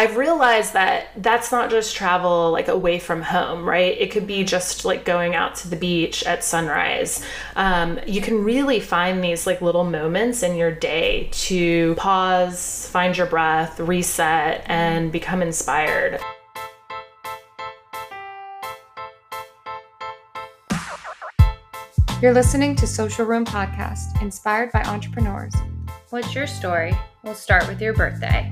I've realized that that's not just travel like away from home, right? It could be just like going out to the beach at sunrise. Um, you can really find these like little moments in your day to pause, find your breath, reset, and become inspired. You're listening to Social Room Podcast, inspired by entrepreneurs. What's your story? We'll start with your birthday.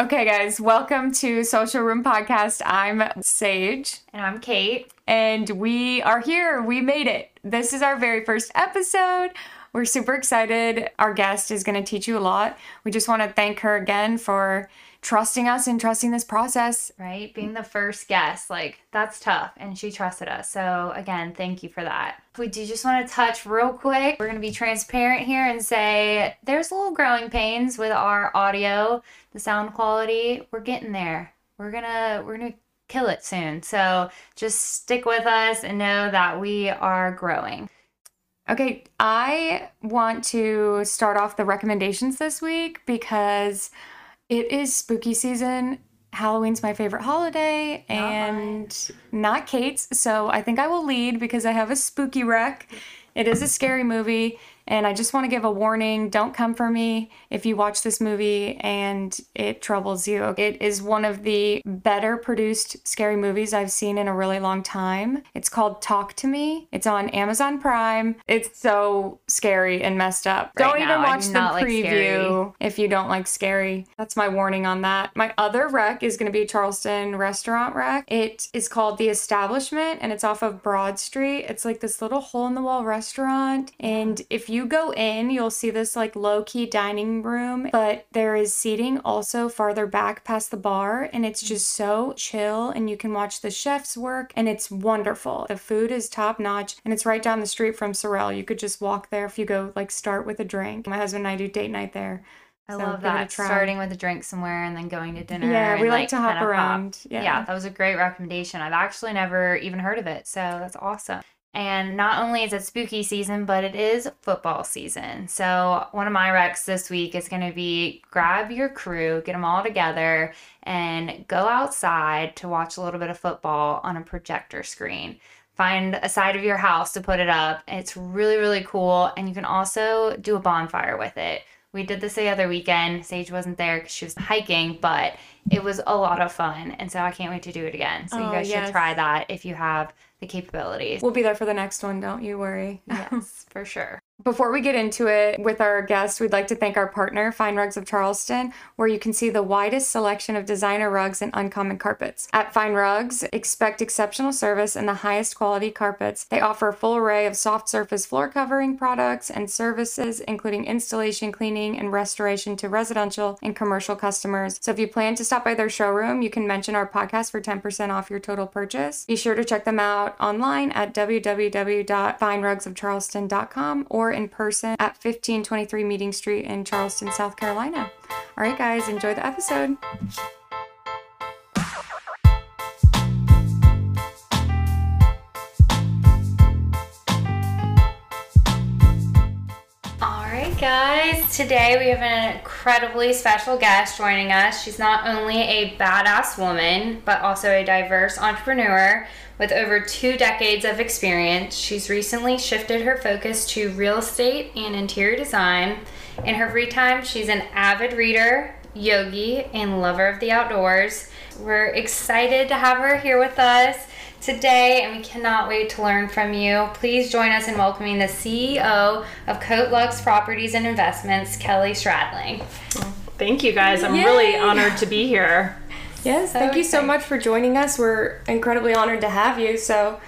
Okay, guys, welcome to Social Room Podcast. I'm Sage. And I'm Kate. And we are here. We made it. This is our very first episode. We're super excited. Our guest is going to teach you a lot. We just want to thank her again for trusting us and trusting this process. Right? Being the first guest, like that's tough. And she trusted us. So, again, thank you for that. We do just want to touch real quick. We're going to be transparent here and say there's a little growing pains with our audio, the sound quality. We're getting there. We're going to, we're going to kill it soon. So, just stick with us and know that we are growing. Okay, I want to start off the recommendations this week because it is spooky season. Halloween's my favorite holiday and not Kate's. So I think I will lead because I have a spooky rec. It is a scary movie. And I just want to give a warning don't come for me if you watch this movie and it troubles you. It is one of the better produced scary movies I've seen in a really long time. It's called Talk to Me. It's on Amazon Prime. It's so scary and messed up. Right don't now, even watch the not like preview if you don't like scary. That's my warning on that. My other rec is going to be Charleston restaurant rec. It is called The Establishment and it's off of Broad Street. It's like this little hole in the wall restaurant. And if you go in, you'll see this like low key dining room, but there is seating also farther back past the bar. And it's just so chill. And you can watch the chefs work and it's wonderful. The food is top notch and it's right down the street from Sorelle. You could just walk there if you go like start with a drink. My husband and I do date night there. I So love give it a that. Starting with a drink somewhere and then going to dinner. Yeah, we like to hop around. Yeah. Yeah. that was a great recommendation. I've actually never even heard of it. So that's awesome. And not only is it spooky season, but it is football season. So one of my recs this week is going to be grab your crew, get them all together, and go outside to watch a little bit of football on a projector screen find a side of your house to put it up. It's really, really cool. And you can also do a bonfire with it. We did this the other weekend. Sage wasn't there because she was hiking, but it was a lot of fun. And so I can't wait to do it again. So you Oh, guys yes. should try that if you have the capabilities. We'll be there for the next one, don't you worry. yes, for sure. Before we get into it with our guest, we'd like to thank our partner, Fine Rugs of Charleston, where you can see the widest selection of designer rugs and uncommon carpets. At Fine Rugs, expect exceptional service and the highest quality carpets. They offer a full array of soft surface floor covering products and services, including installation, cleaning, and restoration to residential and commercial customers. So if you plan to stop by their showroom, you can mention our podcast for 10% off your total purchase. Be sure to check them out online at www.finerugsofcharleston.com or in person at 1523 Meeting Street in Charleston, South Carolina. All right, guys, enjoy the episode. Guys. Today we have an incredibly special guest joining us. She's not only a badass woman, but also a diverse entrepreneur with over two decades of experience. She's recently shifted her focus to real estate and interior design. In her free time, she's an avid reader, yogi, and lover of the outdoors. We're excited to have her here with us today, and we cannot wait to learn from you. Please join us in welcoming the CEO of Coat Lux Properties and Investments, Kelly Stradling. Thank you guys. I'm really honored to be here. Yes, So thank you so much for joining us. We're incredibly honored to have you. So,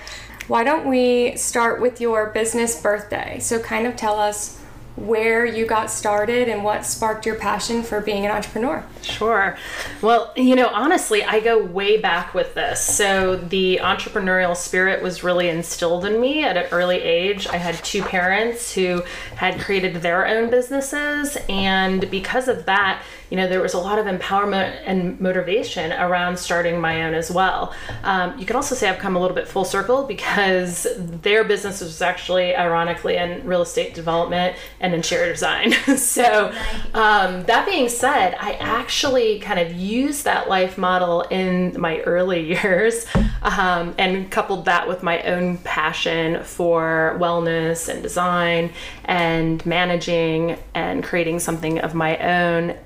why don't we start with your business birthday? So, kind of tell us where you got started and what sparked your passion for being an entrepreneur. Sure. Well, you know, honestly, I go way back with this. So the entrepreneurial spirit was really instilled in me at an early age. I had two parents who had created their own businesses, and because of that, you know, there was a lot of empowerment and motivation around starting my own as well. Um, you can also say I've come a little bit full circle because their business was actually, ironically, in real estate development and interior design. so, um, that being said, I actually kind of used that life model in my early years um, and coupled that with my own passion for wellness and design and managing and creating something of my own.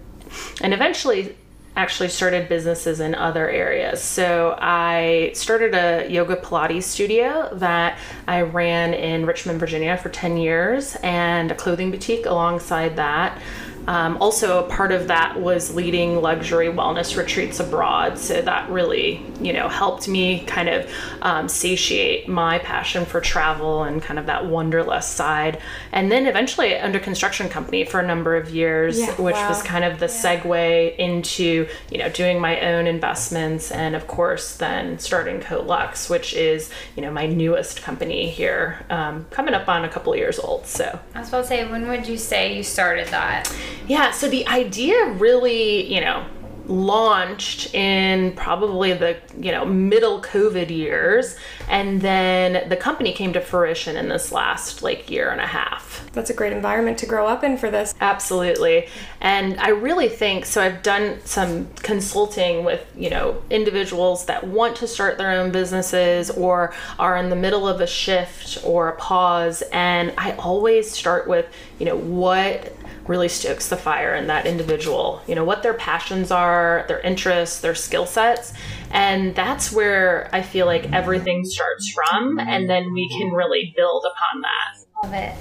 And eventually, actually started businesses in other areas. So I started a yoga Pilates studio that I ran in Richmond, Virginia for 10 years and a clothing boutique alongside that. Um, also, a part of that was leading luxury wellness retreats abroad. So that really, you know, helped me kind of um, satiate my passion for travel and kind of that wanderlust side. And then eventually under construction company for a number of years, Yeah, which wow. was kind of the segue into, you know, doing my own investments. And of course, then starting CoLux, which is, you know, my newest company here, um, coming up on a couple of years old. So. I was about to say, when would you say you started that? Yeah, so the idea really, you know, launched in probably the, you know, middle COVID years and then the company came to fruition in this last like year and a half. That's a great environment to grow up in for this. Absolutely. And I really think so I've done some consulting with, you know, individuals that want to start their own businesses or are in the middle of a shift or a pause and I always start with, you know, what really stokes the fire in that individual, you know, what their passions are, their interests, their skill sets. And that's where I feel like everything starts from and then we can really build upon that. Love it.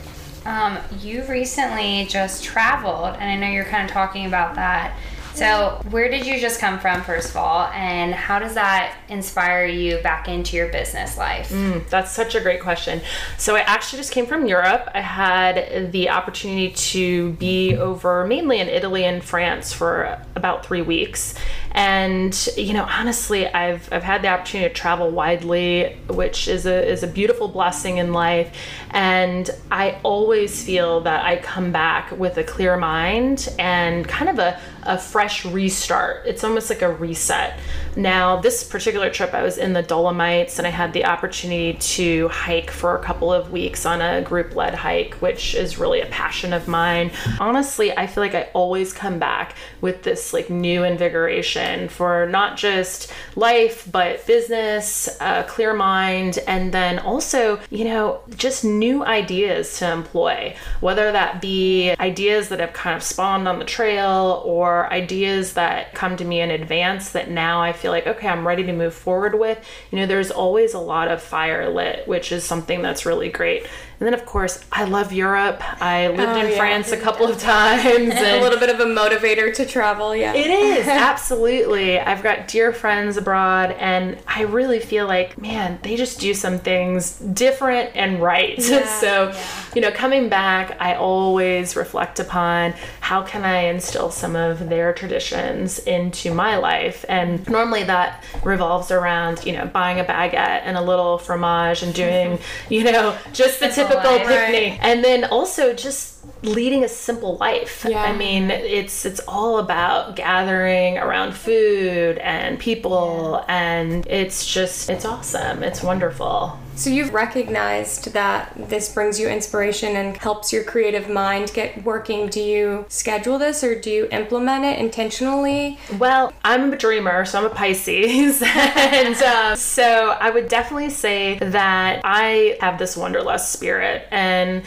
Um, you recently just traveled, and I know you're kind of talking about that. So, where did you just come from, first of all, and how does that inspire you back into your business life? Mm, that's such a great question. So I actually just came from Europe. I had the opportunity to be over mainly in Italy and France for about three weeks. And you know, honestly, I've I've had the opportunity to travel widely, which is a is a beautiful blessing in life. And I always feel that I come back with a clear mind and kind of a, a fresh restart. It's almost like a reset. Now, this particular trip, I was in the Dolomites and I had the opportunity to hike for a couple of weeks on a group led hike, which is really a passion of mine. Honestly, I feel like I always come back with this like new invigoration for not just life, but business, a clear mind, and then also, you know, just new ideas to employ, whether that be ideas that have kind of spawned on the trail or ideas that come to me in advance that now I feel like, okay, I'm ready to move forward with. You know, there's always a lot of fire lit, which is something that's really great. And then, of course, I love Europe. I lived Oh, in yeah. France a couple of times. and a little bit of a motivator to travel, yeah. it is, absolutely. I've got dear friends abroad, and I really feel like, man, they just do some things different and right. so, you know, coming back, I always reflect upon how can I instill some of their traditions into my life. And normally that revolves around, you know, buying a baguette and a little fromage and doing, you know, just the typical life. picnic. And then also just leading a simple life. Yeah. I mean, it's it's all about gathering around food and people and it's just it's awesome. It's wonderful. So you've recognized that this brings you inspiration and helps your creative mind get working. Do you schedule this or do you implement it intentionally? Well, I'm a dreamer, so I'm a Pisces. and um, so I would definitely say that I have this wanderlust spirit and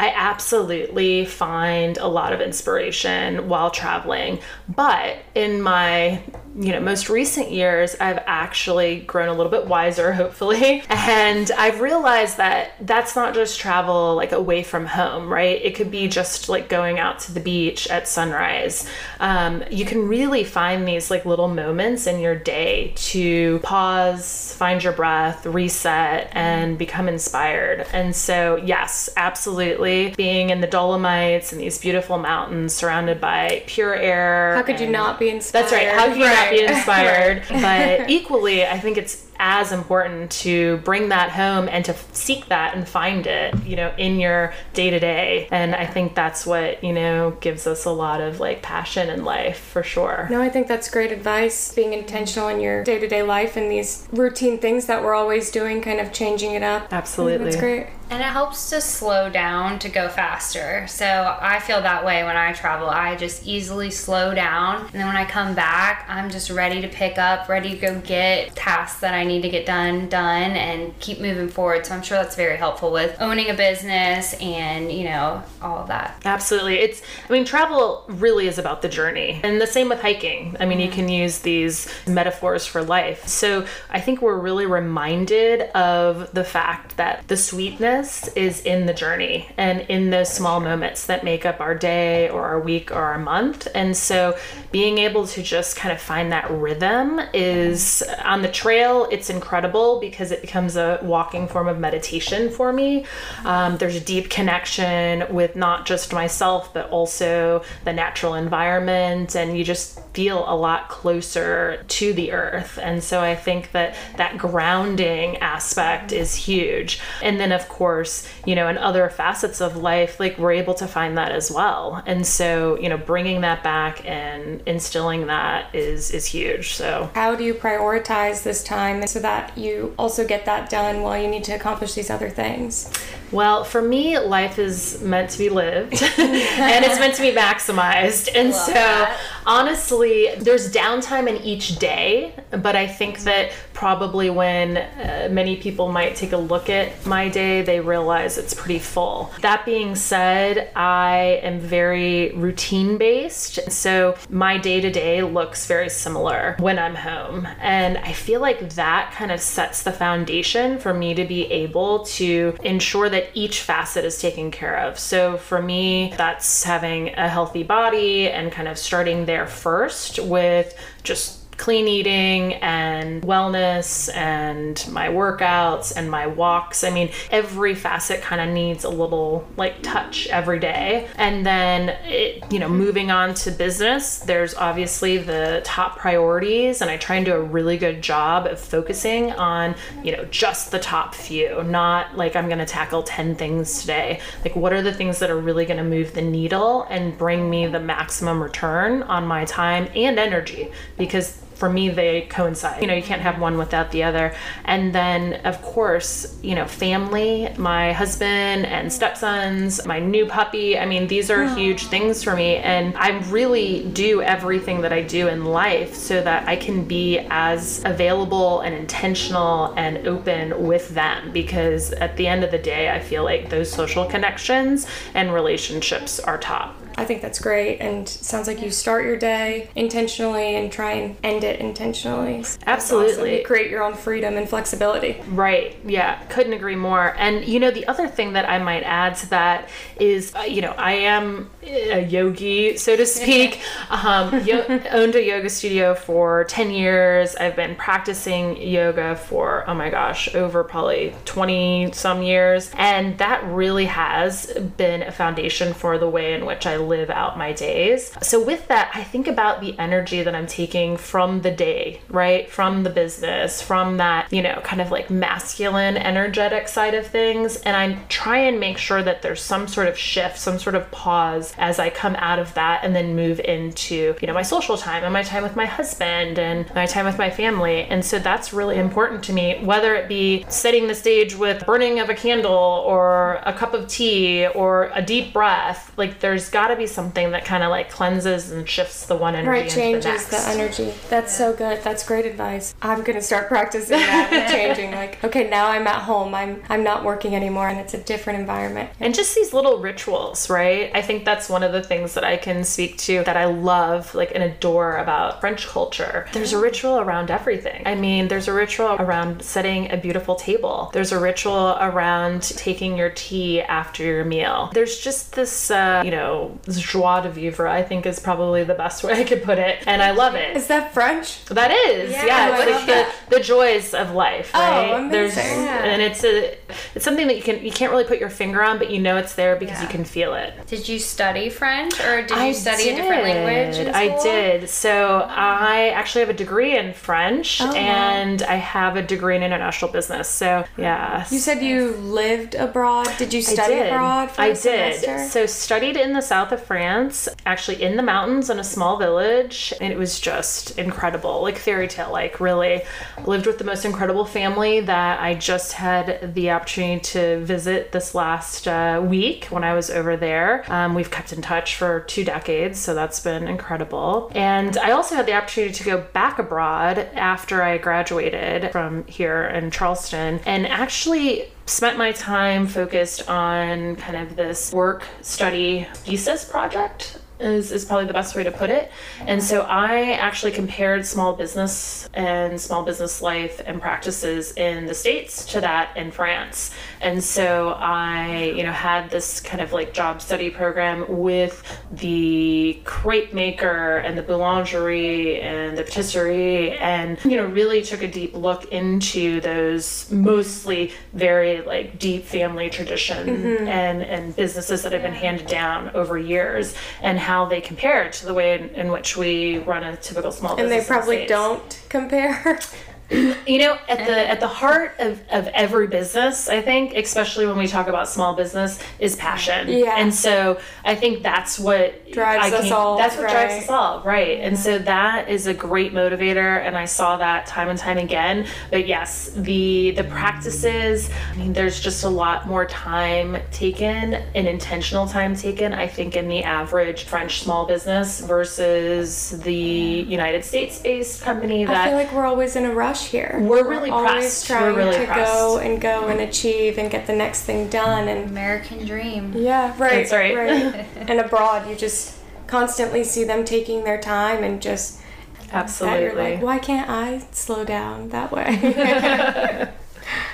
I absolutely find a lot of inspiration while traveling. But in my, you know, most recent years, I've actually grown a little bit wiser, hopefully. And I've realized that that's not just travel like away from home, right? It could be just like going out to the beach at sunrise. Um, you can really find these like little moments in your day to pause, find your breath, reset, and become inspired. And so, yes, absolutely. Being in the Dolomites and these beautiful mountains surrounded by pure air. How could you not be inspired? that's right. How can you not be inspired? But equally, I think it's as important to bring that home and to seek that and find it, you know, in your day to day. And I think that's what, you know, gives us a lot of like passion in life for sure. No, I think that's great advice. Being intentional in your day to day life and these routine things that we're always doing, kind of changing it up. Absolutely. That's great. And it helps to slow down to go faster. So I feel that way when I travel. I just easily slow down. And then when I come back, I'm just ready to pick up, ready to go get tasks that I need to get done, done, and keep moving forward. So I'm sure that's very helpful with owning a business and, you know, all of that. Absolutely. It's, I mean, travel really is about the journey. And the same with hiking. I mean, you can use these metaphors for life. So I think we're really reminded of the fact that the sweetness is in the journey and in those small moments that make up our day or our week or our month. And so being able to just kind of find that rhythm is on the trail, it's incredible because it becomes a walking form of meditation for me. Um, there's a deep connection with not just myself, but also the natural environment, and you just feel a lot closer to the earth. And so I think that that grounding aspect is huge. And then, of course, you know, in other facets of life, like we're able to find that as well. And so, you know, bringing that back and instilling that is is huge. So, how do you prioritize this time so that you also get that done while you need to accomplish these other things? Well, for me, life is meant to be lived and it's meant to be maximized. And so, that. honestly, there's downtime in each day, but I think that probably when uh, many people might take a look at my day, they realize it's pretty full. That being said, I am very routine based. So my day to day looks very similar when I'm home. And I feel like that kind of sets the foundation for me to be able to ensure that each facet is taken care of. So for me, that's having a healthy body and kind of starting there first with just clean eating and wellness and my workouts and my walks. I mean, every facet kind of needs a little like touch every day. And then, it, you know, moving on to business, there's obviously the top priorities, and I try and do a really good job of focusing on, you know, just the top few, not like I'm going to tackle 10 things today. Like, what are the things that are really going to move the needle and bring me the maximum return on my time and energy? Because for me they coincide. You know you can't have one without the other. And then of course you know family my husband and stepsons my new puppy. I mean these are huge things for me. And i really do everything that i do in life so that i can be as available and intentional and open with them. Because at the end of the day i feel like those social connections and relationships are top I think that's great. And sounds like you start your day intentionally and try and end it intentionally. Absolutely. Awesome. Create your own freedom and flexibility. Right. Yeah. Couldn't agree more. And, you know, the other thing that I might add to that is, uh, you know, I am a yogi, so to speak. um, yo- owned a yoga studio for 10 years. I've been practicing yoga for, oh my gosh, over probably 20 some years. And that really has been a foundation for the way in which I live out my days. So, with that, I think about the energy that I'm taking from the day, right? From the business, from that, you know, kind of like masculine, energetic side of things. And I try and make sure that there's some sort of shift, some sort of pause as I come out of that and then move into, you know, my social time and my time with my husband and my time with my family. And so that's really important to me, whether it be setting the stage with burning of a candle or a cup of tea or a deep breath. Like, there's got to be something that kind of like cleanses and shifts the one energy right changes the, the, energy. That's yeah. so good. That's great advice. I'm gonna start practicing that changing like okay now i'm at home. I'm i'm not working anymore and it's a different environment. And just these little rituals right? I think that's one of the things that i can speak to that i love like and adore about french culture. There's a ritual around everything. I mean there's a ritual around setting a beautiful table. There's a ritual around taking your tea after your meal. There's just this uh, you know joie de vivre, I think is probably the best way I could put it. And I love it. Is that French? That is, yeah. yeah it's the, the joys of life, oh, right? Oh, amazing. There's, yeah. And it's a it's something that you can you can't really put your finger on, but you know it's there because yeah. you can feel it. Did you study French, or did you I study a different language? I did. So oh. I actually have a degree in French, oh, wow. and I have a degree in international business. So yeah. You said you lived abroad. Did you I study did. abroad for I did. semester? So studied in the south of France, actually in the mountains in a small village, and it was just incredible, like fairy tale like really. Lived with the most incredible family that I just had the opportunity to visit this last uh, week when I was over there. Um, we've kept in touch for two decades, so that's been incredible. And I also had the opportunity to go back abroad after I graduated from here in Charleston and actually spent my time focused on kind of this work study thesis project is, is probably the best way to put it. And so I actually compared small business and small business life and practices in the States to that in France. And so I, you know, had this kind of like job study program with the crepe maker and the boulangerie and the patisserie and, you know, really took a deep look into those mostly very like deep family tradition mm-hmm. and, and businesses that have been handed down over years and how they compare to the way in, in which we run a typical small business. and they in the probably don't compare. You know, at the at the heart of, of every business, I think, especially when we talk about small business, is passion. Yeah. And so I think that's what Drives us all, That's what drives us all, right? And so that is a great motivator, and I saw that time and time again. But yes, the the practices. I mean, there's just a lot more time taken, and intentional time taken. I think in the average French small business versus the United States based company that I feel like we're always in a rush here. We're really always pressed. We're trying really to pressed. go and go and achieve and get the next thing done and American dream. yeah, right, That's right. and abroad, you just constantly see them taking their time and just that you're Absolutely. like, why can't I slow down that way?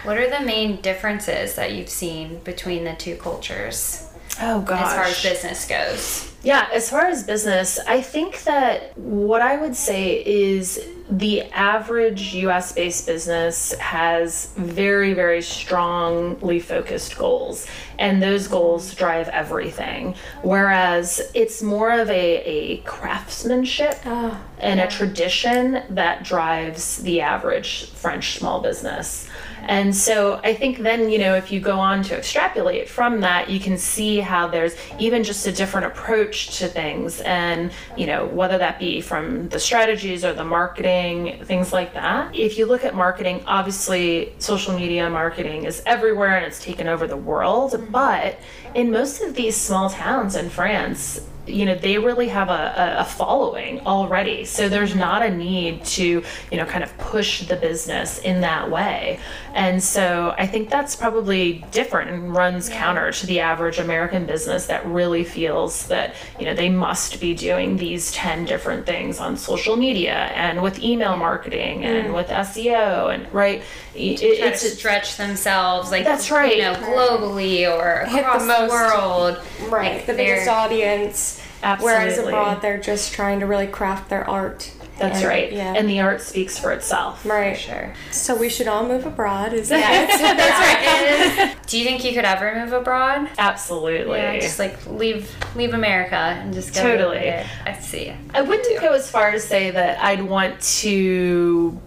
What are the main differences that you've seen between the two cultures oh gosh. as far as business goes? Yeah, as far as business, I think that what I would say is the average US based business has very, very strongly focused goals, and those goals drive everything. Whereas it's more of a, a craftsmanship ah, and a tradition that drives the average French small business. And so I think then, you know, if you go on to extrapolate from that, you can see how there's even just a different approach to things. And, you know, whether that be from the strategies or the marketing, things like that. If you look at marketing, obviously social media marketing is everywhere and it's taken over the world. But in most of these small towns in France, you know they really have a, a, following already. So there's not a need to you know kind of push the business in that way. And so i think that's probably different and runs counter to the average american business that really feels that you know they must be doing these 10 different things on social media and with email marketing and mm. with seo and right it, Try it's to stretch themselves, like That's right. you know, globally or Hit the across the, most- world. right, Like, the biggest they're- audience. Whereas Absolutely. abroad, they're just trying to really craft their art. that's And- right Yeah. and the art speaks for itself right. Sure. So we should all move abroad. Is that? That's right. Do you think you could ever move abroad? absolutely Yeah, just like leave leave America and just go Totally. it. I see. I wouldn't go as far to say that I'd want to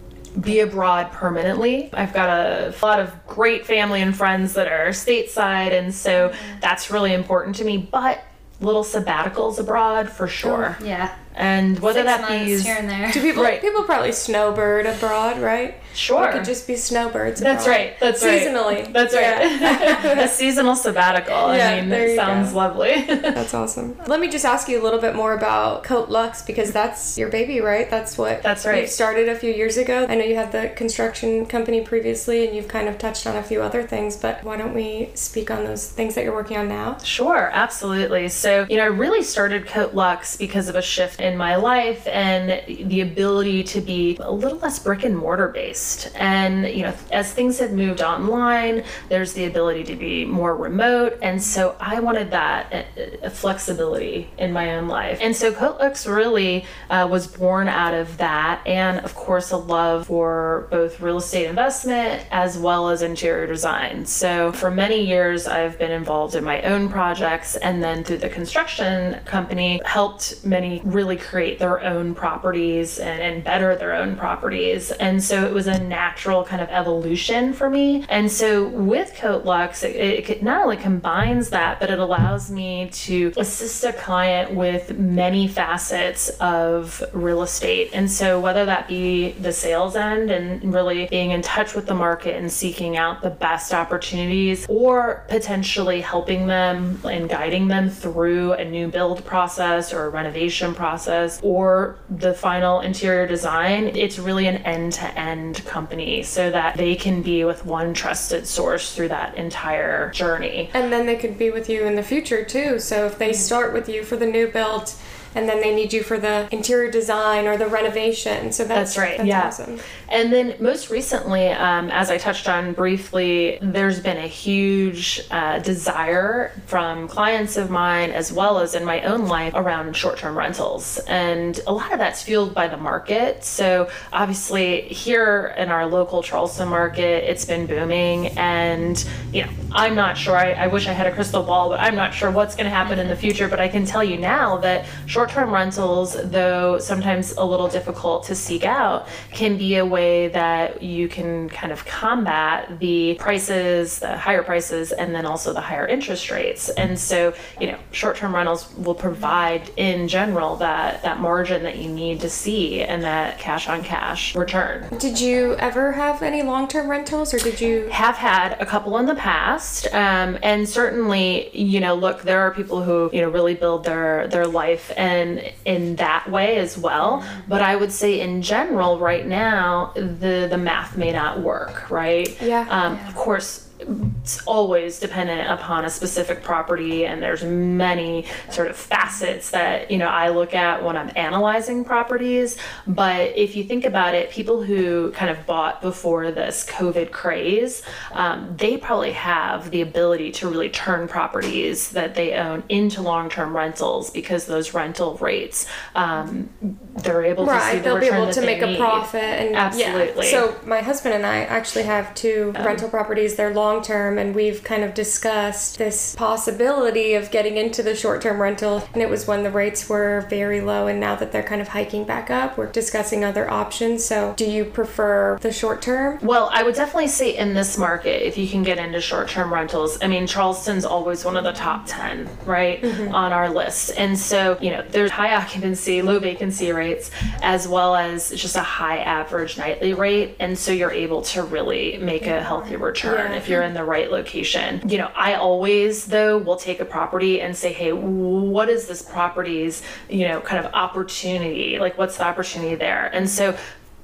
be abroad permanently. I've got a lot of great family and friends that are stateside, and so mm-hmm. that's really important to me. But little sabbaticals abroad for sure. Oh, yeah. And whether Six that be here and there. Do people Right. people probably snowbird abroad, right? sure. We could just be snowbirds. that's abroad. right. That's right. Seasonally. That's right. a seasonal sabbatical. Yeah, I mean, it sounds go. lovely. That's awesome. Let me just ask you a little bit more about Coat Lux because that's your baby, right? That's what That's right. you started a few years ago. I know you had the construction company previously and you've kind of touched on a few other things, but why don't we speak on those things that you're working on now? Sure, absolutely. So, you know, I really started Coat Lux because of a shift in my life and the ability to be a little less brick and mortar based. And, you know, as things have moved online, there's the ability to be more remote. And so I wanted that uh, uh, flexibility in my own life. And so Coat Lux really uh, was born out of that. And of course, a love for both real estate investment as well as interior design. So for many years, I've been involved in my own projects and then through the construction company, helped many really create their own properties and, and better their own properties. And so it was a natural kind of evolution for me. And so with Coat Lux, it, it not only combines that, but it allows me to assist a client with many facets of real estate. And so whether that be the sales end and really being in touch with the market and seeking out the best opportunities or potentially helping them and guiding them through a new build process or renovation process or the final interior design, it's really an end to end company so that they can be with one trusted source through that entire journey. And then they could be with you in the future too. So if they mm-hmm. start with you for the new build, and then they need you for the interior design or the renovation. So that's, That's right. That's yeah. awesome. And then most recently, um, as I touched on briefly, there's been a huge uh, desire from clients of mine as well as in my own life around short term rentals. And a lot of that's fueled by the market. So obviously, here in our local Charleston market, it's been booming. And, you know, I'm not sure, I, I wish I had a crystal ball, but I'm not sure what's going to happen in the future. But I can tell you now that short term rentals, though sometimes a little difficult to seek out, can be a way that you can kind of combat the prices, the higher prices, and then also the higher interest rates. And so, you know, short term rentals will provide in general that, that margin that you need to see and that cash on cash return. Did you ever have any long term rentals or did you? have had a couple in the past um, and certainly you know look there are people who you know really build their their life and in that way as well but i would say in general right now the the math may not work right Yeah. um, of course it's always dependent upon a specific property and there's many sort of facets that you know i look at when i'm analyzing properties but if you think about it people who kind of bought before this covid craze um, they probably have the ability to really turn properties that they own into long-term rentals because those rental rates um, they're able to see the they'll be able to make a profit and Absolutely. Yeah. So my husband and I actually have two rental properties. They're long term, and we've kind of discussed this possibility of getting into the short term rental. And it was when the rates were very low, and now that they're kind of hiking back up, we're discussing other options. So do you prefer the short term? Well, I would definitely say in this market, if you can get into short term rentals, I mean, Charleston's always one of the top 10, right, mm-hmm. on our list. And so, you know, there's high occupancy, low vacancy rates, as well as just a high average nightly rate. And so you're able to really make a healthy return Yeah. if you're in the right location. You know, I always, though, will take a property and say, hey, what is this property's, you know, kind of opportunity? Like, what's the opportunity there? And so,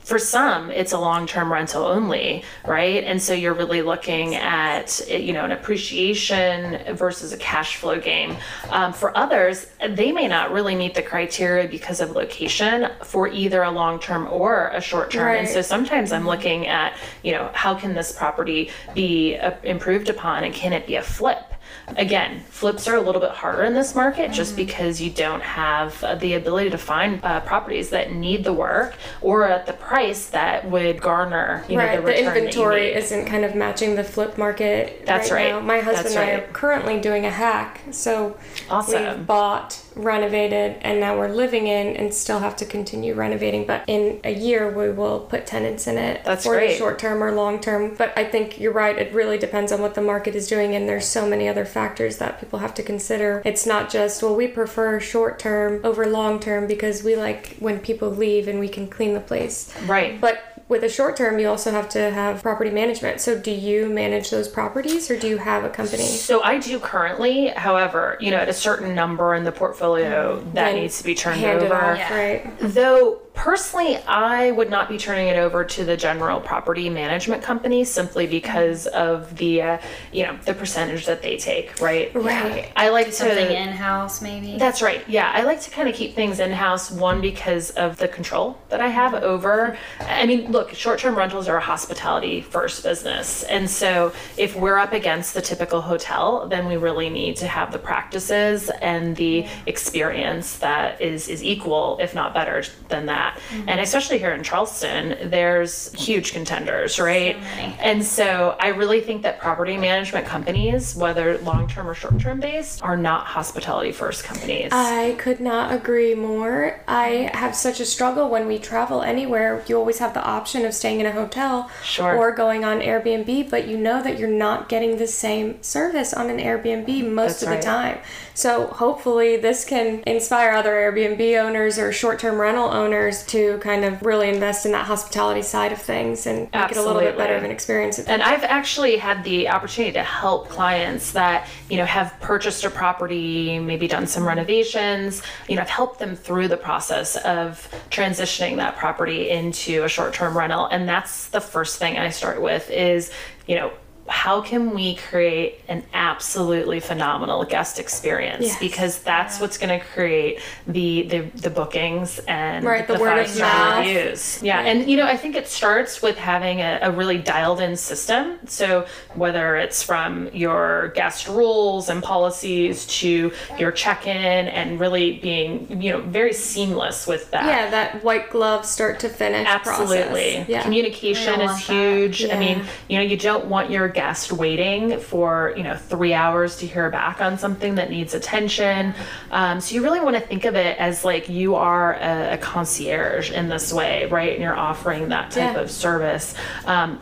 for some it's a long-term rental only right? And so you're really looking at you know an appreciation versus a cash flow game um, for others they may not really meet the criteria because of location for either a long-term or a short-term. And so sometimes i'm looking at you know how can this property be uh, improved upon and can it be a flip Again, flips are a little bit harder in this market just because you don't have uh, the ability to find uh, properties that need the work or at the price that would garner you know, right. the The, you inventory isn't kind of matching the flip market. That's right. Now. My husband That's and I right. are currently doing a hack. So Awesome. we've bought, renovated, and now we're living in and still have to continue renovating. But in a year, we will put tenants in it That's for short term or long term. But I think you're right. It really depends on what the market is doing, and there's so many other factors that people have to consider. It's not just, well, we prefer short term over long term because we like when people leave and we can clean the place. Right. But with a short term, you also have to have property management. So, do you manage those properties or do you have a company? So I do currently, however, you know, at a certain number in the portfolio that Then needs to be turned over. off, Yeah. right? Though personally, I would not be turning it over to the general property management company simply because of the, uh, you know, the percentage that they take, right? Right. I like Something to. Something in house, maybe. That's right. Yeah, I like to kind of keep things in house. One because of the control that I have over. I mean, look, short-term rentals are a hospitality first business, and so if we're up against the typical hotel, then we really need to have the practices and the experience that is is equal, if not better, than that. Mm-hmm. And especially here in Charleston, there's huge contenders, right? many. And so I really think that property management companies, whether long-term or short-term based, are not hospitality first companies. I could not agree more. I have such a struggle when we travel anywhere. You always have the option of staying in a hotel Sure. or going on Airbnb, but you know that you're not getting the same service on an Airbnb most That's of right. the time. So hopefully this can inspire other Airbnb owners or short-term rental owners to kind of really invest in that hospitality side of things and make it a little bit better of an experience. And I've actually had the opportunity to help clients that, you know, have purchased a property, maybe done some renovations. You know, I've helped them through the process of transitioning that property into a short-term rental. And that's the first thing I start with is, you know, how can we create an absolutely phenomenal guest experience? Yes. Because that's what's going to create the, the the bookings and Right, the word of five-star mouth. reviews. Yeah, and you know, I think it starts with having a, a really dialed in system. So whether it's from your guest rules and policies to your check in and really being, you know, very seamless with that. yeah, that white glove start to finish Absolutely. process. Yeah. Communication is want that. huge. I mean, you know, you don't want your guest waiting for, you know, three hours to hear back on something that needs attention. Um, so you really want to think of it as like you are a, a concierge in this way, right? And you're offering that type Yeah. of service. Um,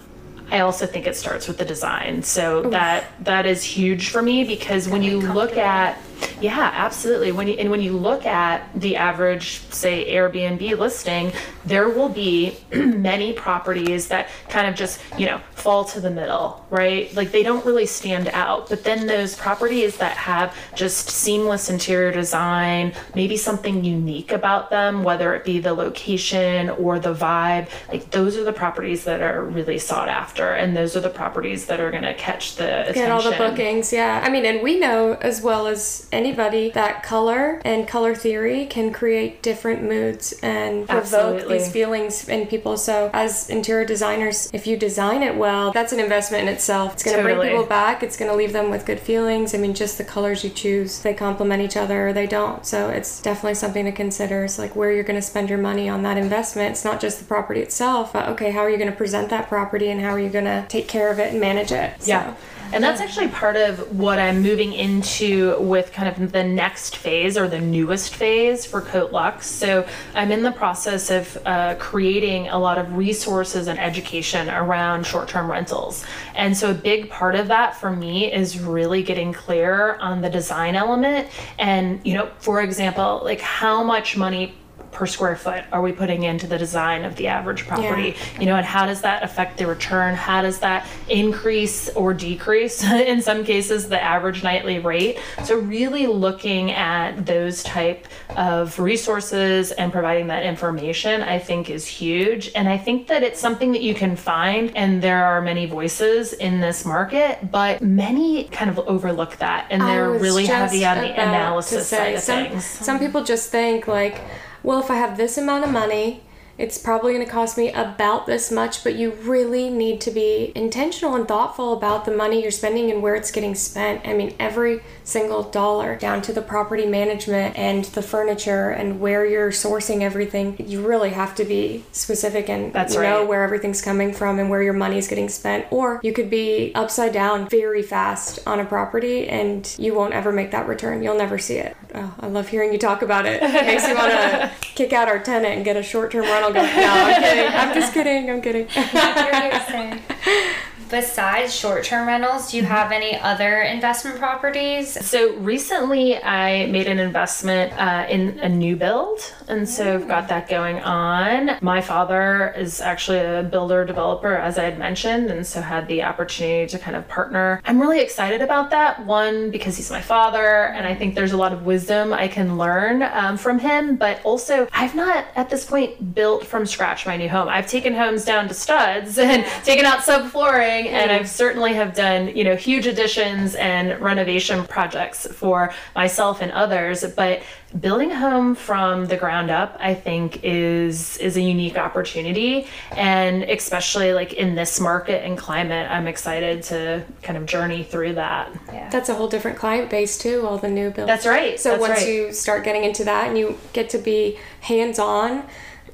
I also think it starts with the design. So that that is huge for me because when you look at yeah, absolutely. When you and when you look at the average say Airbnb listing, there will be many properties that kind of just, you know, fall to the middle, right? Like they don't really stand out. But then those properties that have just seamless interior design, maybe something unique about them, whether it be the location or the vibe, like those are the properties that are really sought after and those are the properties that are going to catch the attention. Get all the bookings, yeah. I mean, and we know as well as anybody that color and color theory can create different moods and provoke Absolutely. these feelings in people. So, as interior designers, if you design it well, that's an investment in itself. It's going to Totally. bring people back, it's going to leave them with good feelings. I mean, just the colors you choose, they complement each other or they don't. So, it's definitely something to consider. It's like where you're going to spend your money on that investment. It's not just the property itself, but okay, how are you going to present that property and how are you going to take care of it and manage it? So- Yeah. And that's actually part of what I'm moving into with kind of the next phase or the newest phase for Coat Lux. So I'm in the process of uh, creating a lot of resources and education around short term rentals. And so a big part of that for me is really getting clear on the design element. And, you know, for example, like how much money per square foot are we putting into the design of the average property? You know and how does that affect the return? How does that increase or decrease in some cases the average nightly rate? So really looking at those type of resources and providing that information i think is huge. And i think that it's something that you can find and there are many voices in this market but many kind of overlook that and they're really heavy on the analysis say, side of some, things. Some people just think like, well, if I have this amount of money, it's probably going to cost me about this much, but you really need to be intentional and thoughtful about the money you're spending and where it's getting spent. I mean, every single dollar down to the property management and the furniture and where you're sourcing everything. You really have to be specific and That's know right. where everything's coming from and where your money's getting spent. Or you could be upside down very fast on a property and you won't ever make that return. You'll never see it. Oh, I love hearing you talk about it. It makes me want to kick out our tenant and get a short term rental going. No, I'm kidding. I'm just kidding. I'm kidding. Besides short-term rentals, do you have any other investment properties? So recently, I made an investment uh, in a new build, and so I've got that going on. My father is actually a builder developer, as I had mentioned, and so had the opportunity to kind of partner. I'm really excited about that. One because he's my father, and I think there's a lot of wisdom I can learn um, from him. But also, I've not at this point built from scratch my new home. I've taken homes down to studs and taken out subflooring, and mm. I've certainly have done you know huge additions and renovation projects for myself and others. But building a home from the ground up i think is is a unique opportunity and especially like in this market and climate i'm excited to kind of journey through that Yeah. That's a whole different client base too, all the new builds. That's right, So that's once right. you start getting into that and you get to be hands on,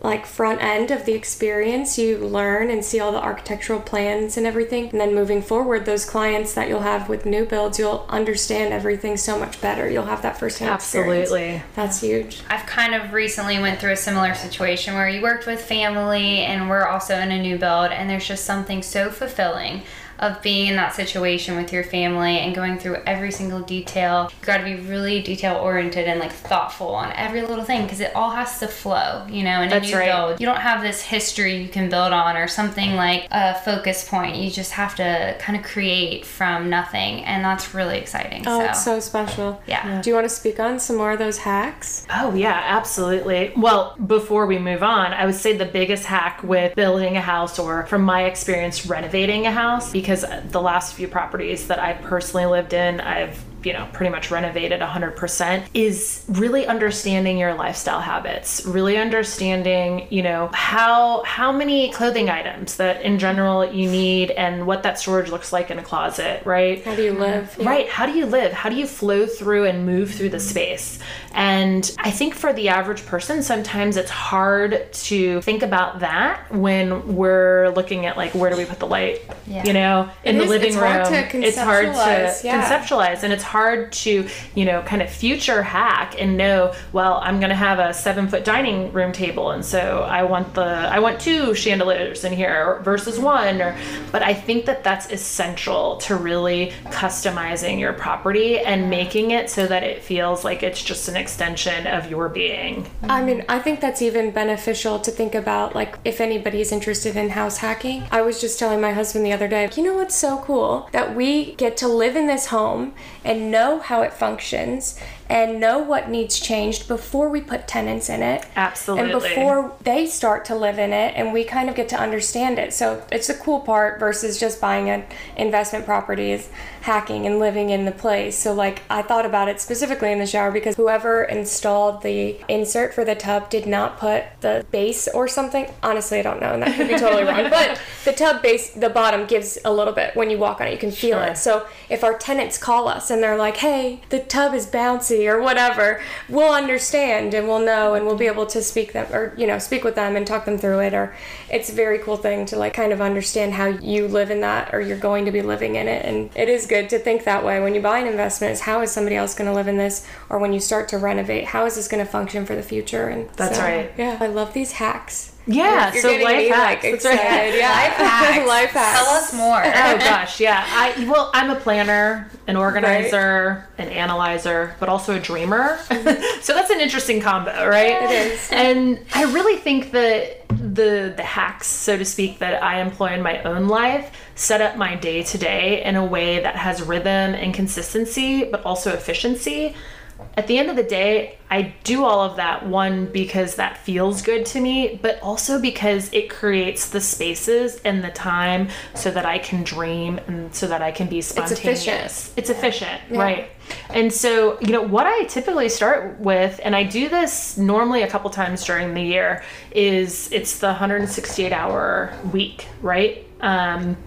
like front end of the experience, you learn and see all the architectural plans and everything. And then moving forward, those clients that you'll have with new builds, you'll understand everything so much better. You'll have that first hand absolutely That's huge. I've kind of recently went through a similar situation where you worked with family and we're also in a new build and there's just something so fulfilling of being in that situation with your family and going through every single detail. You got to be really detail oriented and like thoughtful on every little thing because it all has to flow, you know, And That's a new right. build. You don't have this history you can build on or something like a focus point. You just have to kind of create from nothing and that's really exciting. Oh, so, it's so special. Yeah. Do you want to speak on some more of those hacks? Oh, yeah, absolutely. Well, before we move on, I would say the biggest hack with building a house or from my experience renovating a house, because the last few properties that I personally lived in, I've you know pretty much renovated 100% is really understanding your lifestyle habits really understanding you know how how many clothing items that in general you need and what that storage looks like in a closet right How do you live? Yeah. Right. How do you live? How do you flow through and move through the space? And I think for the average person, sometimes it's hard to think about that when we're looking at like where do we put the light? Yeah. You know, in It the is. living It's room. hard it's hard to conceptualize, yeah. conceptualize and it's hard to, you know, kind of future hack and know, well, I'm gonna have a seven foot dining room table and so I want the I want two chandeliers in here versus one or but I think that that's essential to really customizing your property and making it so that it feels like it's just an extension of your being. I mean, I think that's even beneficial to think about, like, if anybody's interested in house hacking. I was just telling my husband the other day, you know what's so cool? That we get to live in this home and know how it functions and know what needs changed before we put tenants in it. Absolutely. And before they start to live in it, and we kind of get to understand it. So it's the cool part versus just buying an investment property is hacking and living in the place. So like I thought about it specifically in the shower because whoever installed the insert for the tub did not put the base or something. Honestly, I don't know, and that could be totally wrong. But the tub base, the bottom gives a little bit when you walk on it. You can feel Sure. it. So if our tenants call us and they're like, "Hey, the tub is bouncy" or whatever, we'll understand and we'll know and we'll be able to speak them or you know speak with them and talk them through it. Or it's a very cool thing to like kind of understand how you live in that or you're going to be living in it. And it is good to think that way when you buy an investment. Is how is somebody else going to live in this? Or when you start to renovate, how is this going to function for the future? And That's so, right. Yeah, I love these hacks. Yeah, You're so life me, hacks. like That's right. Yeah, Life hacks. life hacks. Tell us more. oh gosh, yeah. I well, I'm a planner, an organizer, an analyzer, but also a dreamer. so that's an interesting combo, right? It is. And I really think that the the hacks, so to speak, that I employ in my own life set up my day to day in a way that has rhythm and consistency, but also efficiency. At the end of the day, I do all of that one because that feels good to me, but also because it creates the spaces and the time so that I can dream and so that I can be spontaneous. It's efficient. It's efficient, right? And so, you know, what I typically start with, and I do this normally a couple times during the year, is it's the 168 hour week, right? Um,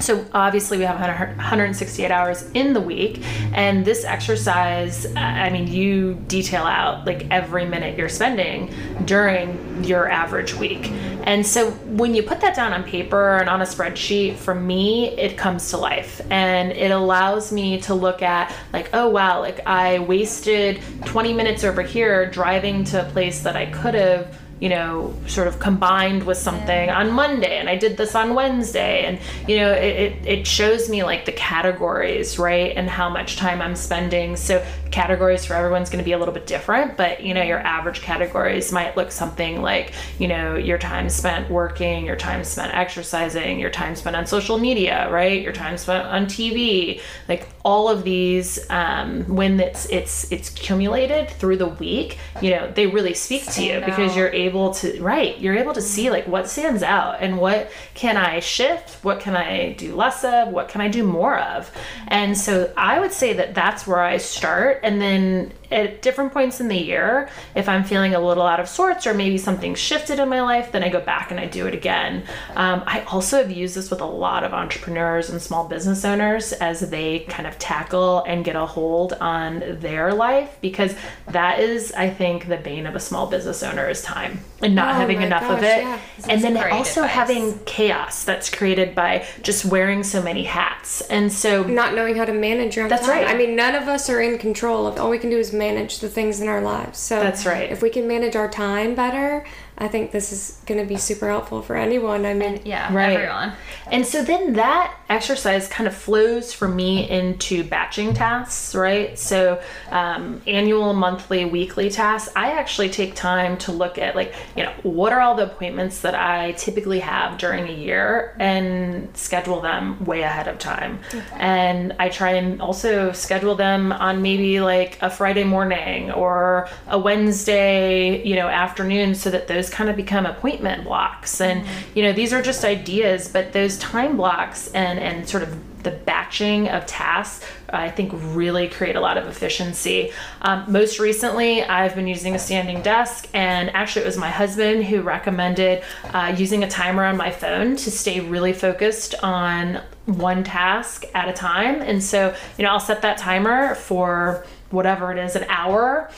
so obviously we have 168 hours in the week and this exercise i mean you detail out like every minute you're spending during your average week. And so when you put that down on paper and on a spreadsheet for me it comes to life. And it allows me to look at like oh wow like i wasted 20 minutes over here driving to a place that i could have you know, sort of combined with something on Monday and I did this on Wednesday. And, you know, it, it, it shows me like the categories, right? And how much time I'm spending. So categories for everyone's going to be a little bit different, but, you know, your average categories might look something like, you know, your time spent working, your time spent exercising, your time spent on social media, right? Your time spent on TV, like all of these, um, when it's, it's, it's accumulated through the week, you know, they really speak to you because you're able able to right you're able to see like what stands out and what can i shift what can i do less of what can i do more of? And so i would say that that's where i start and then at different points in the year, if I'm feeling a little out of sorts or maybe something shifted in my life, then I go back and I do it again. Um, I also have used this with a lot of entrepreneurs and small business owners as they kind of tackle and get a hold on their life because that is, I think, the bane of a small business owner is time and not Oh having enough of it. yeah. And then also advice. having chaos that's created by just wearing so many hats. And so Not knowing how to manage your own That's time. right. I mean, none of us are in control of. All we can do is manage the things in our lives. So That's right. If we can manage our time better, I think this is going to be super helpful for anyone. I mean, Yeah, Right. everyone. And so then that exercise kind of flows for me into batching tasks, right? So um, annual, monthly, weekly tasks. I actually take time to look at like, you know, what are all the appointments that I typically have during a year and schedule them way ahead of time. And I try and also schedule them on maybe like a Friday morning or a Wednesday, you know, afternoon so that those kind of become appointment blocks. And, you know, these are just ideas, but those time blocks and, and sort of the batching of tasks, I think, really create a lot of efficiency. Um, most recently, I've been using a standing desk, and actually, it was my husband who recommended uh, using a timer on my phone to stay really focused on one task at a time. And so, you know, I'll set that timer for whatever it is, an hour,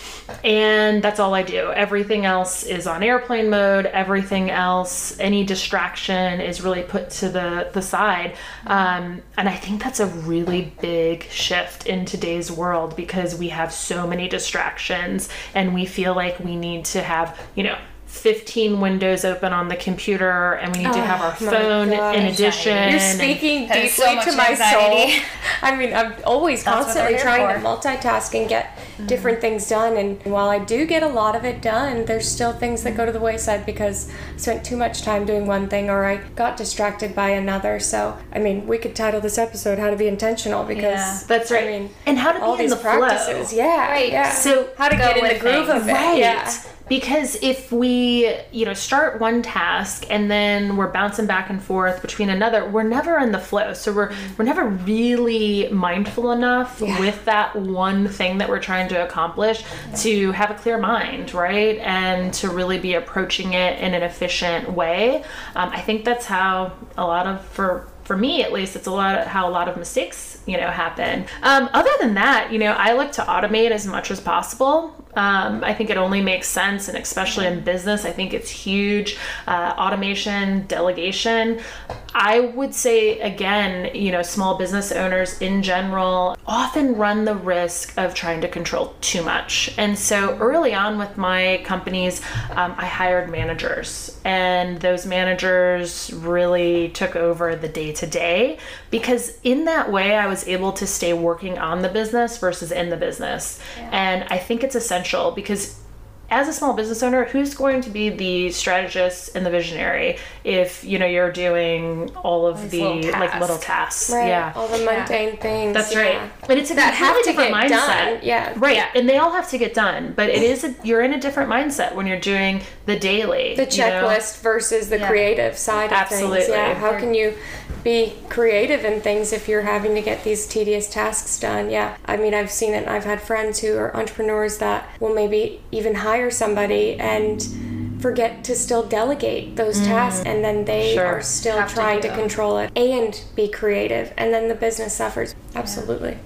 and that's all I do. Everything else is on airplane mode. Everything else, any distraction is really put to the the side. Um, and I think that's a really big shift in today's world because we have so many distractions, and we feel like we need to have, you know. 15 windows open on the computer and we need to have our oh my phone in gosh. addition You're speaking That deeply so to my anxiety. soul. I mean, I'm always That's constantly trying here to multitask and get mm-hmm. different things done. And while I do get a lot of it done, there's still things that go to the wayside because I spent too much time doing one thing or I got distracted by another. So, I mean, we could title this episode "How to Be Intentional" because Yeah. That's right. I mean, and how to be all in these the practices, flow. yeah, Right. yeah. So how to go get in the with groove things. of it, Right. yeah. Because if we, you know, start one task and then we're bouncing back and forth between another, we're never in the flow. So we're we're never really mindful enough Yeah. with that one thing that we're trying to accomplish to have a clear mind, right? And to really be approaching it in an efficient way. Um, I think that's how a lot of for for me at least it's a lot of how a lot of mistakes you know happen um, other than that you know i look to automate as much as possible um, i think it only makes sense and especially in business i think it's huge uh, automation delegation. I would say again you know small business owners in general often run the risk of trying to control too much. And so early on with my companies um, i hired managers and those managers really took over the day to day because in that way I was able to stay working on the business versus in the business. And I think it's essential because as a small business owner, who's going to be the strategist and the visionary if you know you're doing all of These the little like little tasks. Right. Yeah. All the mundane things. That's yeah. right. But it's a That have completely to different get mindset. done, yeah. Right. Yeah. And they all have to get done. But it is a, you're in a different mindset when you're doing the daily. the you know? checklist versus the Yeah. creative side of Absolutely. things. Yeah. How can you be creative in things if you're having to get these tedious tasks done? Yeah. I mean, I've seen it. I've had friends who are entrepreneurs that will maybe even hire somebody and forget to still delegate those tasks and then they Mm. Sure. are still Have trying do to, control it and be creative and then the business suffers absolutely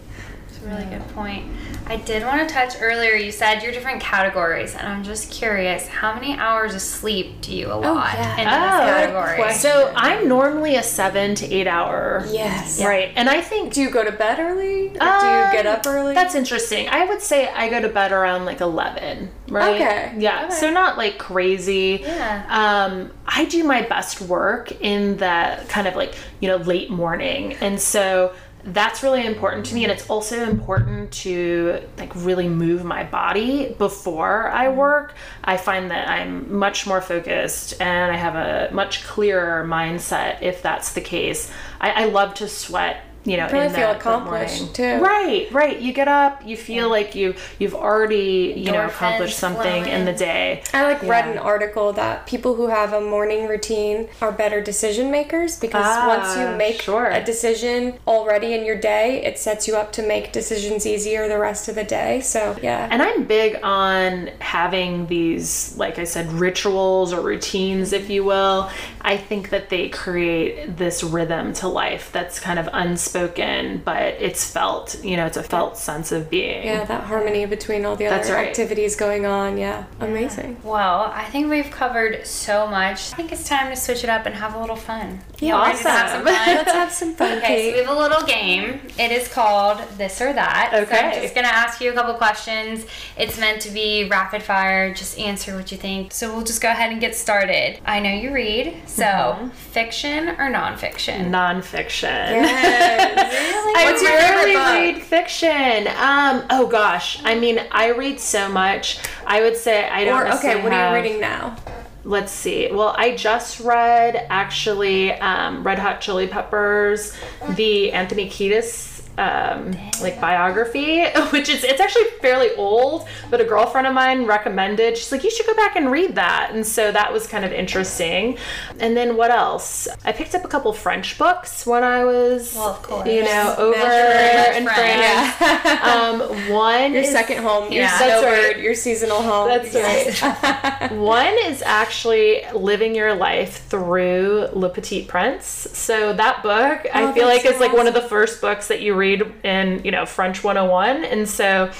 a really good point. I did want to touch earlier. You said your different categories, and I'm just curious, how many hours of sleep do you allot yeah. in Oh, this category? So I'm normally a seven to eight hour. Yes. Right. And I think Do you go to bed early? Or do you Um, get up early? That's interesting. I would say I go to bed around like 11, right? Okay. Yeah. Okay. So not like crazy. Yeah. Um, I do my best work in the kind of like, you know, late morning. And so that's really important to me and it's also important to like really move my body before I Mm-hmm. work. I find that I'm much more focused and I have a much clearer mindset if that's the case. I, I love to sweat you know, Probably in feel accomplished, too. Right, right. You get up, you feel like you you've already you know accomplished something in the day. I like read an article that people who have a morning routine are better decision makers because Ah, once you make sure. a decision already in your day, it sets you up to make decisions easier the rest of the day. So yeah. And I'm big on having these, like I said, rituals or routines, if you will. I think that they create this rhythm to life that's kind of unspoken, but it's felt, you know, it's a felt sense of being. yeah, that harmony between all the other right. activities going on. Yeah, amazing. Well, I think we've covered so much. I think it's time to switch it up and have a little fun. Yeah, Y'all ready have some awesome. fun? Let's have some fun, Okay, so we have a little game. It is called This or That. So I'm just going to ask you a couple questions. It's meant to be rapid fire. Just answer what you think. So we'll just go ahead and get started. I know you read. So, Mm-hmm. fiction or nonfiction? Nonfiction. Yes. I What's your favorite rarely book? read fiction. Um, oh gosh, I mean, I read so much. I would say I don't. Or okay, what are you reading now? Let's see. Well, I just read actually um, Red Hot Chili Peppers, the Anthony Kiedis um, like biography, which is it's actually fairly old, but a girlfriend of mine recommended. She's like, you should go back and read that, and so that was kind of interesting. And then what else? I picked up a couple French books when I was, Well, of you know, over Measure in French. France. um, one Your is- second home, your Yeah. That's snowbird, right. your seasonal home. That's right. One is actually living your life through Le Petit Prince. So that book, I Oh, feel like that's is like one of the first books that you read in, you know, French 101. And so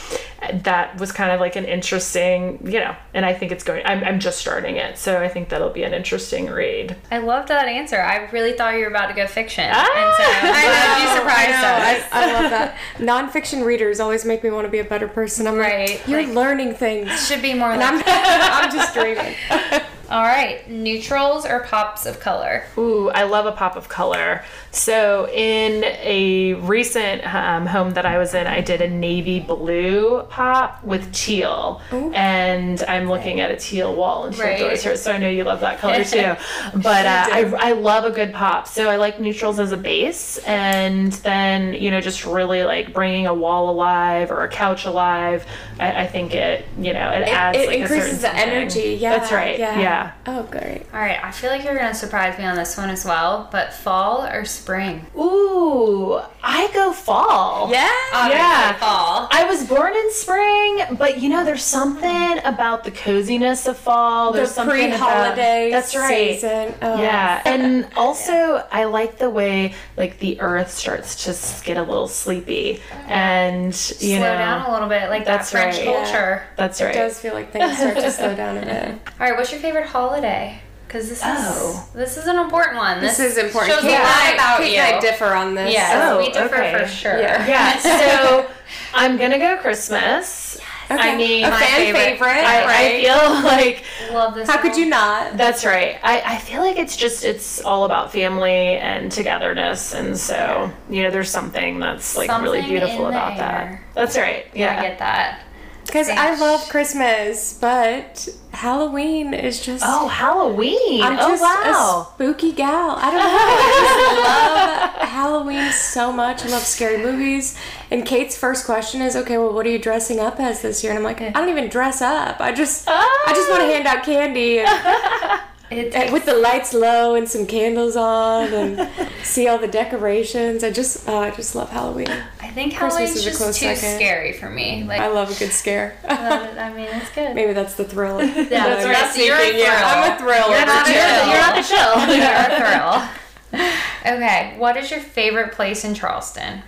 that was kind of like an interesting, you know, and I think it's going, I'm, I'm just starting it. So I think that'll be an interesting read. I loved that answer. I really thought you were about to go fiction. Ah! and so I'm glad you surprised I, us. I love that. Nonfiction readers always make me want to be a better person. I'm Right, like, you're like- learning things. Should be more And like I'm, I'm just dreaming. All right, neutrals or pops of color? Ooh, I love a pop of color. So, in a recent um, home that I was in, I did a navy blue pop with teal. And I'm looking at a teal wall and teal Right. doors here, so I know you love that color too. But uh, I, I love a good pop. So, I like neutrals as a base. And then, you know, just really like bringing a wall alive or a couch alive. I, I think it, you know, it, adds it like a certain increases the something. energy. Yeah. That's right. yeah. Oh, great. All right, I feel like you're gonna surprise me on this one as well. But fall or spring? Ooh, I go fall. Yeah. Obviously Yeah. fall. I was born in spring, but you know, there's something about the coziness of fall. The There's something uh, pre-holiday about, That's right. season. Oh. Yeah, and also I like the way like the earth starts to s- get a little sleepy, and you know Slow know, down a little bit, like That's that French right. Yeah. culture. that's right. It does feel like things start to slow down a bit. All right, what's your favorite holiday? Because this Oh. is this is an important one. This is important. Shows Kate a lot about Kate you. and I differ on this. Yes, Oh, we differ okay. for sure. Yeah. Yeah, so I'm gonna go Christmas. Okay. I mean, a my fan favorite. favorite. I, I feel like Love this. How could you not? That's right. I, I feel like it's just it's all about family and togetherness and so you know there's something that's like really beautiful in the about that. That's right. Yeah, Yeah. I get that. Because I love Christmas, but Halloween is just. Oh, Halloween. I'm oh just wow. a spooky gal. I don't know. I just love Halloween so much. I love scary movies. And Kate's first question is, okay, well, what are you dressing up as this year? And I'm like, I don't even dress up. I just, I just want to oh. hand out candy and, It and with the lights low and some candles on and see all the decorations. I just, oh, I just love Halloween. I think Christmas Halloween's is a just close too second. scary for me. Like, I love a good scare. I mean, it's good. Maybe that's the thrill. Yeah, that's I'm right. You're a seeking. Yeah, thrill. I'm a thrill. You're not a chill. You're not the chill. You're a thrill. Okay, what is your favorite place in Charleston?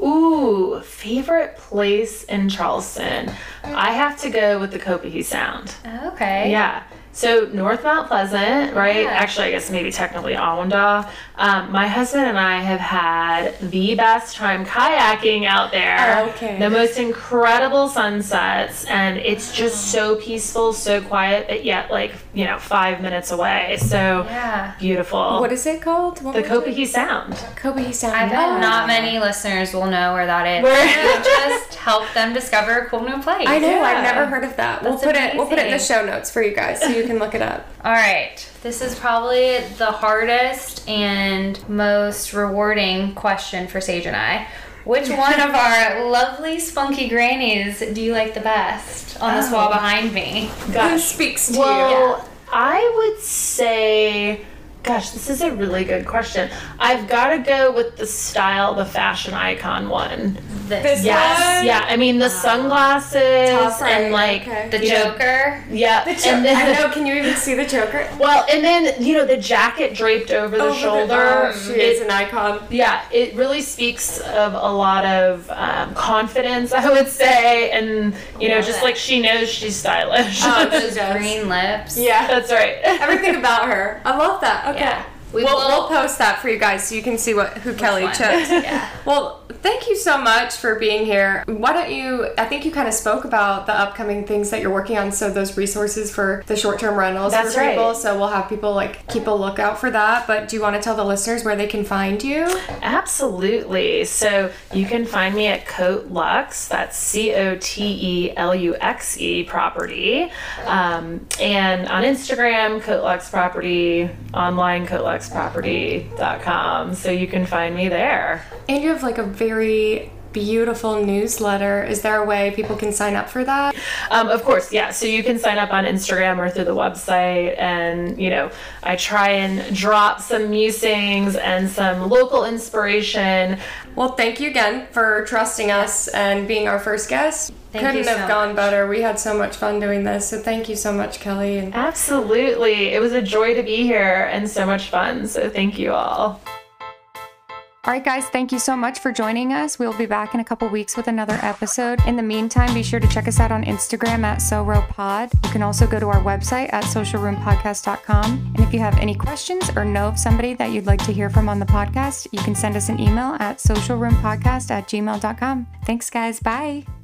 Ooh, favorite place in Charleston. Mm. I have to go with the Copahee Sound. Okay. Yeah. So North Mount Pleasant, right? Yeah. Actually, I guess maybe technically Awendaw. Um, my husband and I have had the best time kayaking out there. Oh, okay. The most incredible sunsets, and it's just so peaceful, so quiet, but yet like you know five minutes away. So Yeah. beautiful. What is it called? What the was Sound? Copahee Sound. I bet Oh. not many listeners will know where that is. Where- So just help them discover a cool new place. I know. Yeah. I've never heard of that. We'll That's put it. We'll put it in the show notes for you guys so you can look it up. All right. This is probably the hardest and most rewarding question for Sage and I. Which one of our lovely spunky grannies do you like the best on this wall oh. behind me? Who Gosh. speaks to you? Well, I would say, gosh, this is a really good question. I've got to go with the style, the fashion icon one. This, This Yes, one? yeah. I mean the sunglasses Top right, and like okay. the you know, Joker. yeah, The jo- and then, I know. Can you even see the Joker? Well, and then you know the jacket draped over the Over shoulder. oh, she it- is an icon. yeah, it really speaks of a lot of um, confidence, I would say, and you know, Love just it. like she knows she's stylish. Oh, Those green lips. Yeah. That's right. Everything about her. I love that. Okay. Yeah. We we'll, will- we'll post that for you guys so you can see what who Kelly one? chose. Yeah. Well, thank you so much for being here. Why don't you? I think you kind of spoke about the upcoming things that you're working on. So those resources for the short-term rentals That's for right. people. So we'll have people like keep a lookout for that. But do you want to tell the listeners where they can find you? Absolutely. So you can find me at Cote Luxe. That's C O T E L U X E property. Um, and on Instagram, Cote Luxe Property, online, coteluxeproperty.com. So you can find me there. And you have like a very beautiful newsletter. Is there a way people can sign up for that? Um, of course, yeah. So you can sign up on Instagram or through the website. And, you know, I try and drop some musings and some local inspiration. Well, thank you again for trusting us and being our first guest. Thank Couldn't you have so gone much. better. We had so much fun doing this. So thank you so much, Kelly. And Absolutely. It was a joy to be here and so much fun. So thank you all. All right, guys, thank you so much for joining us. We'll be back in a couple weeks with another episode. In the meantime, be sure to check us out on Instagram at SoRoPod. You can also go to our website at socialroompodcast.com. And if you have any questions or know of somebody that you'd like to hear from on the podcast, you can send us an email at socialroompodcast at gmail.com. Thanks, guys. Bye.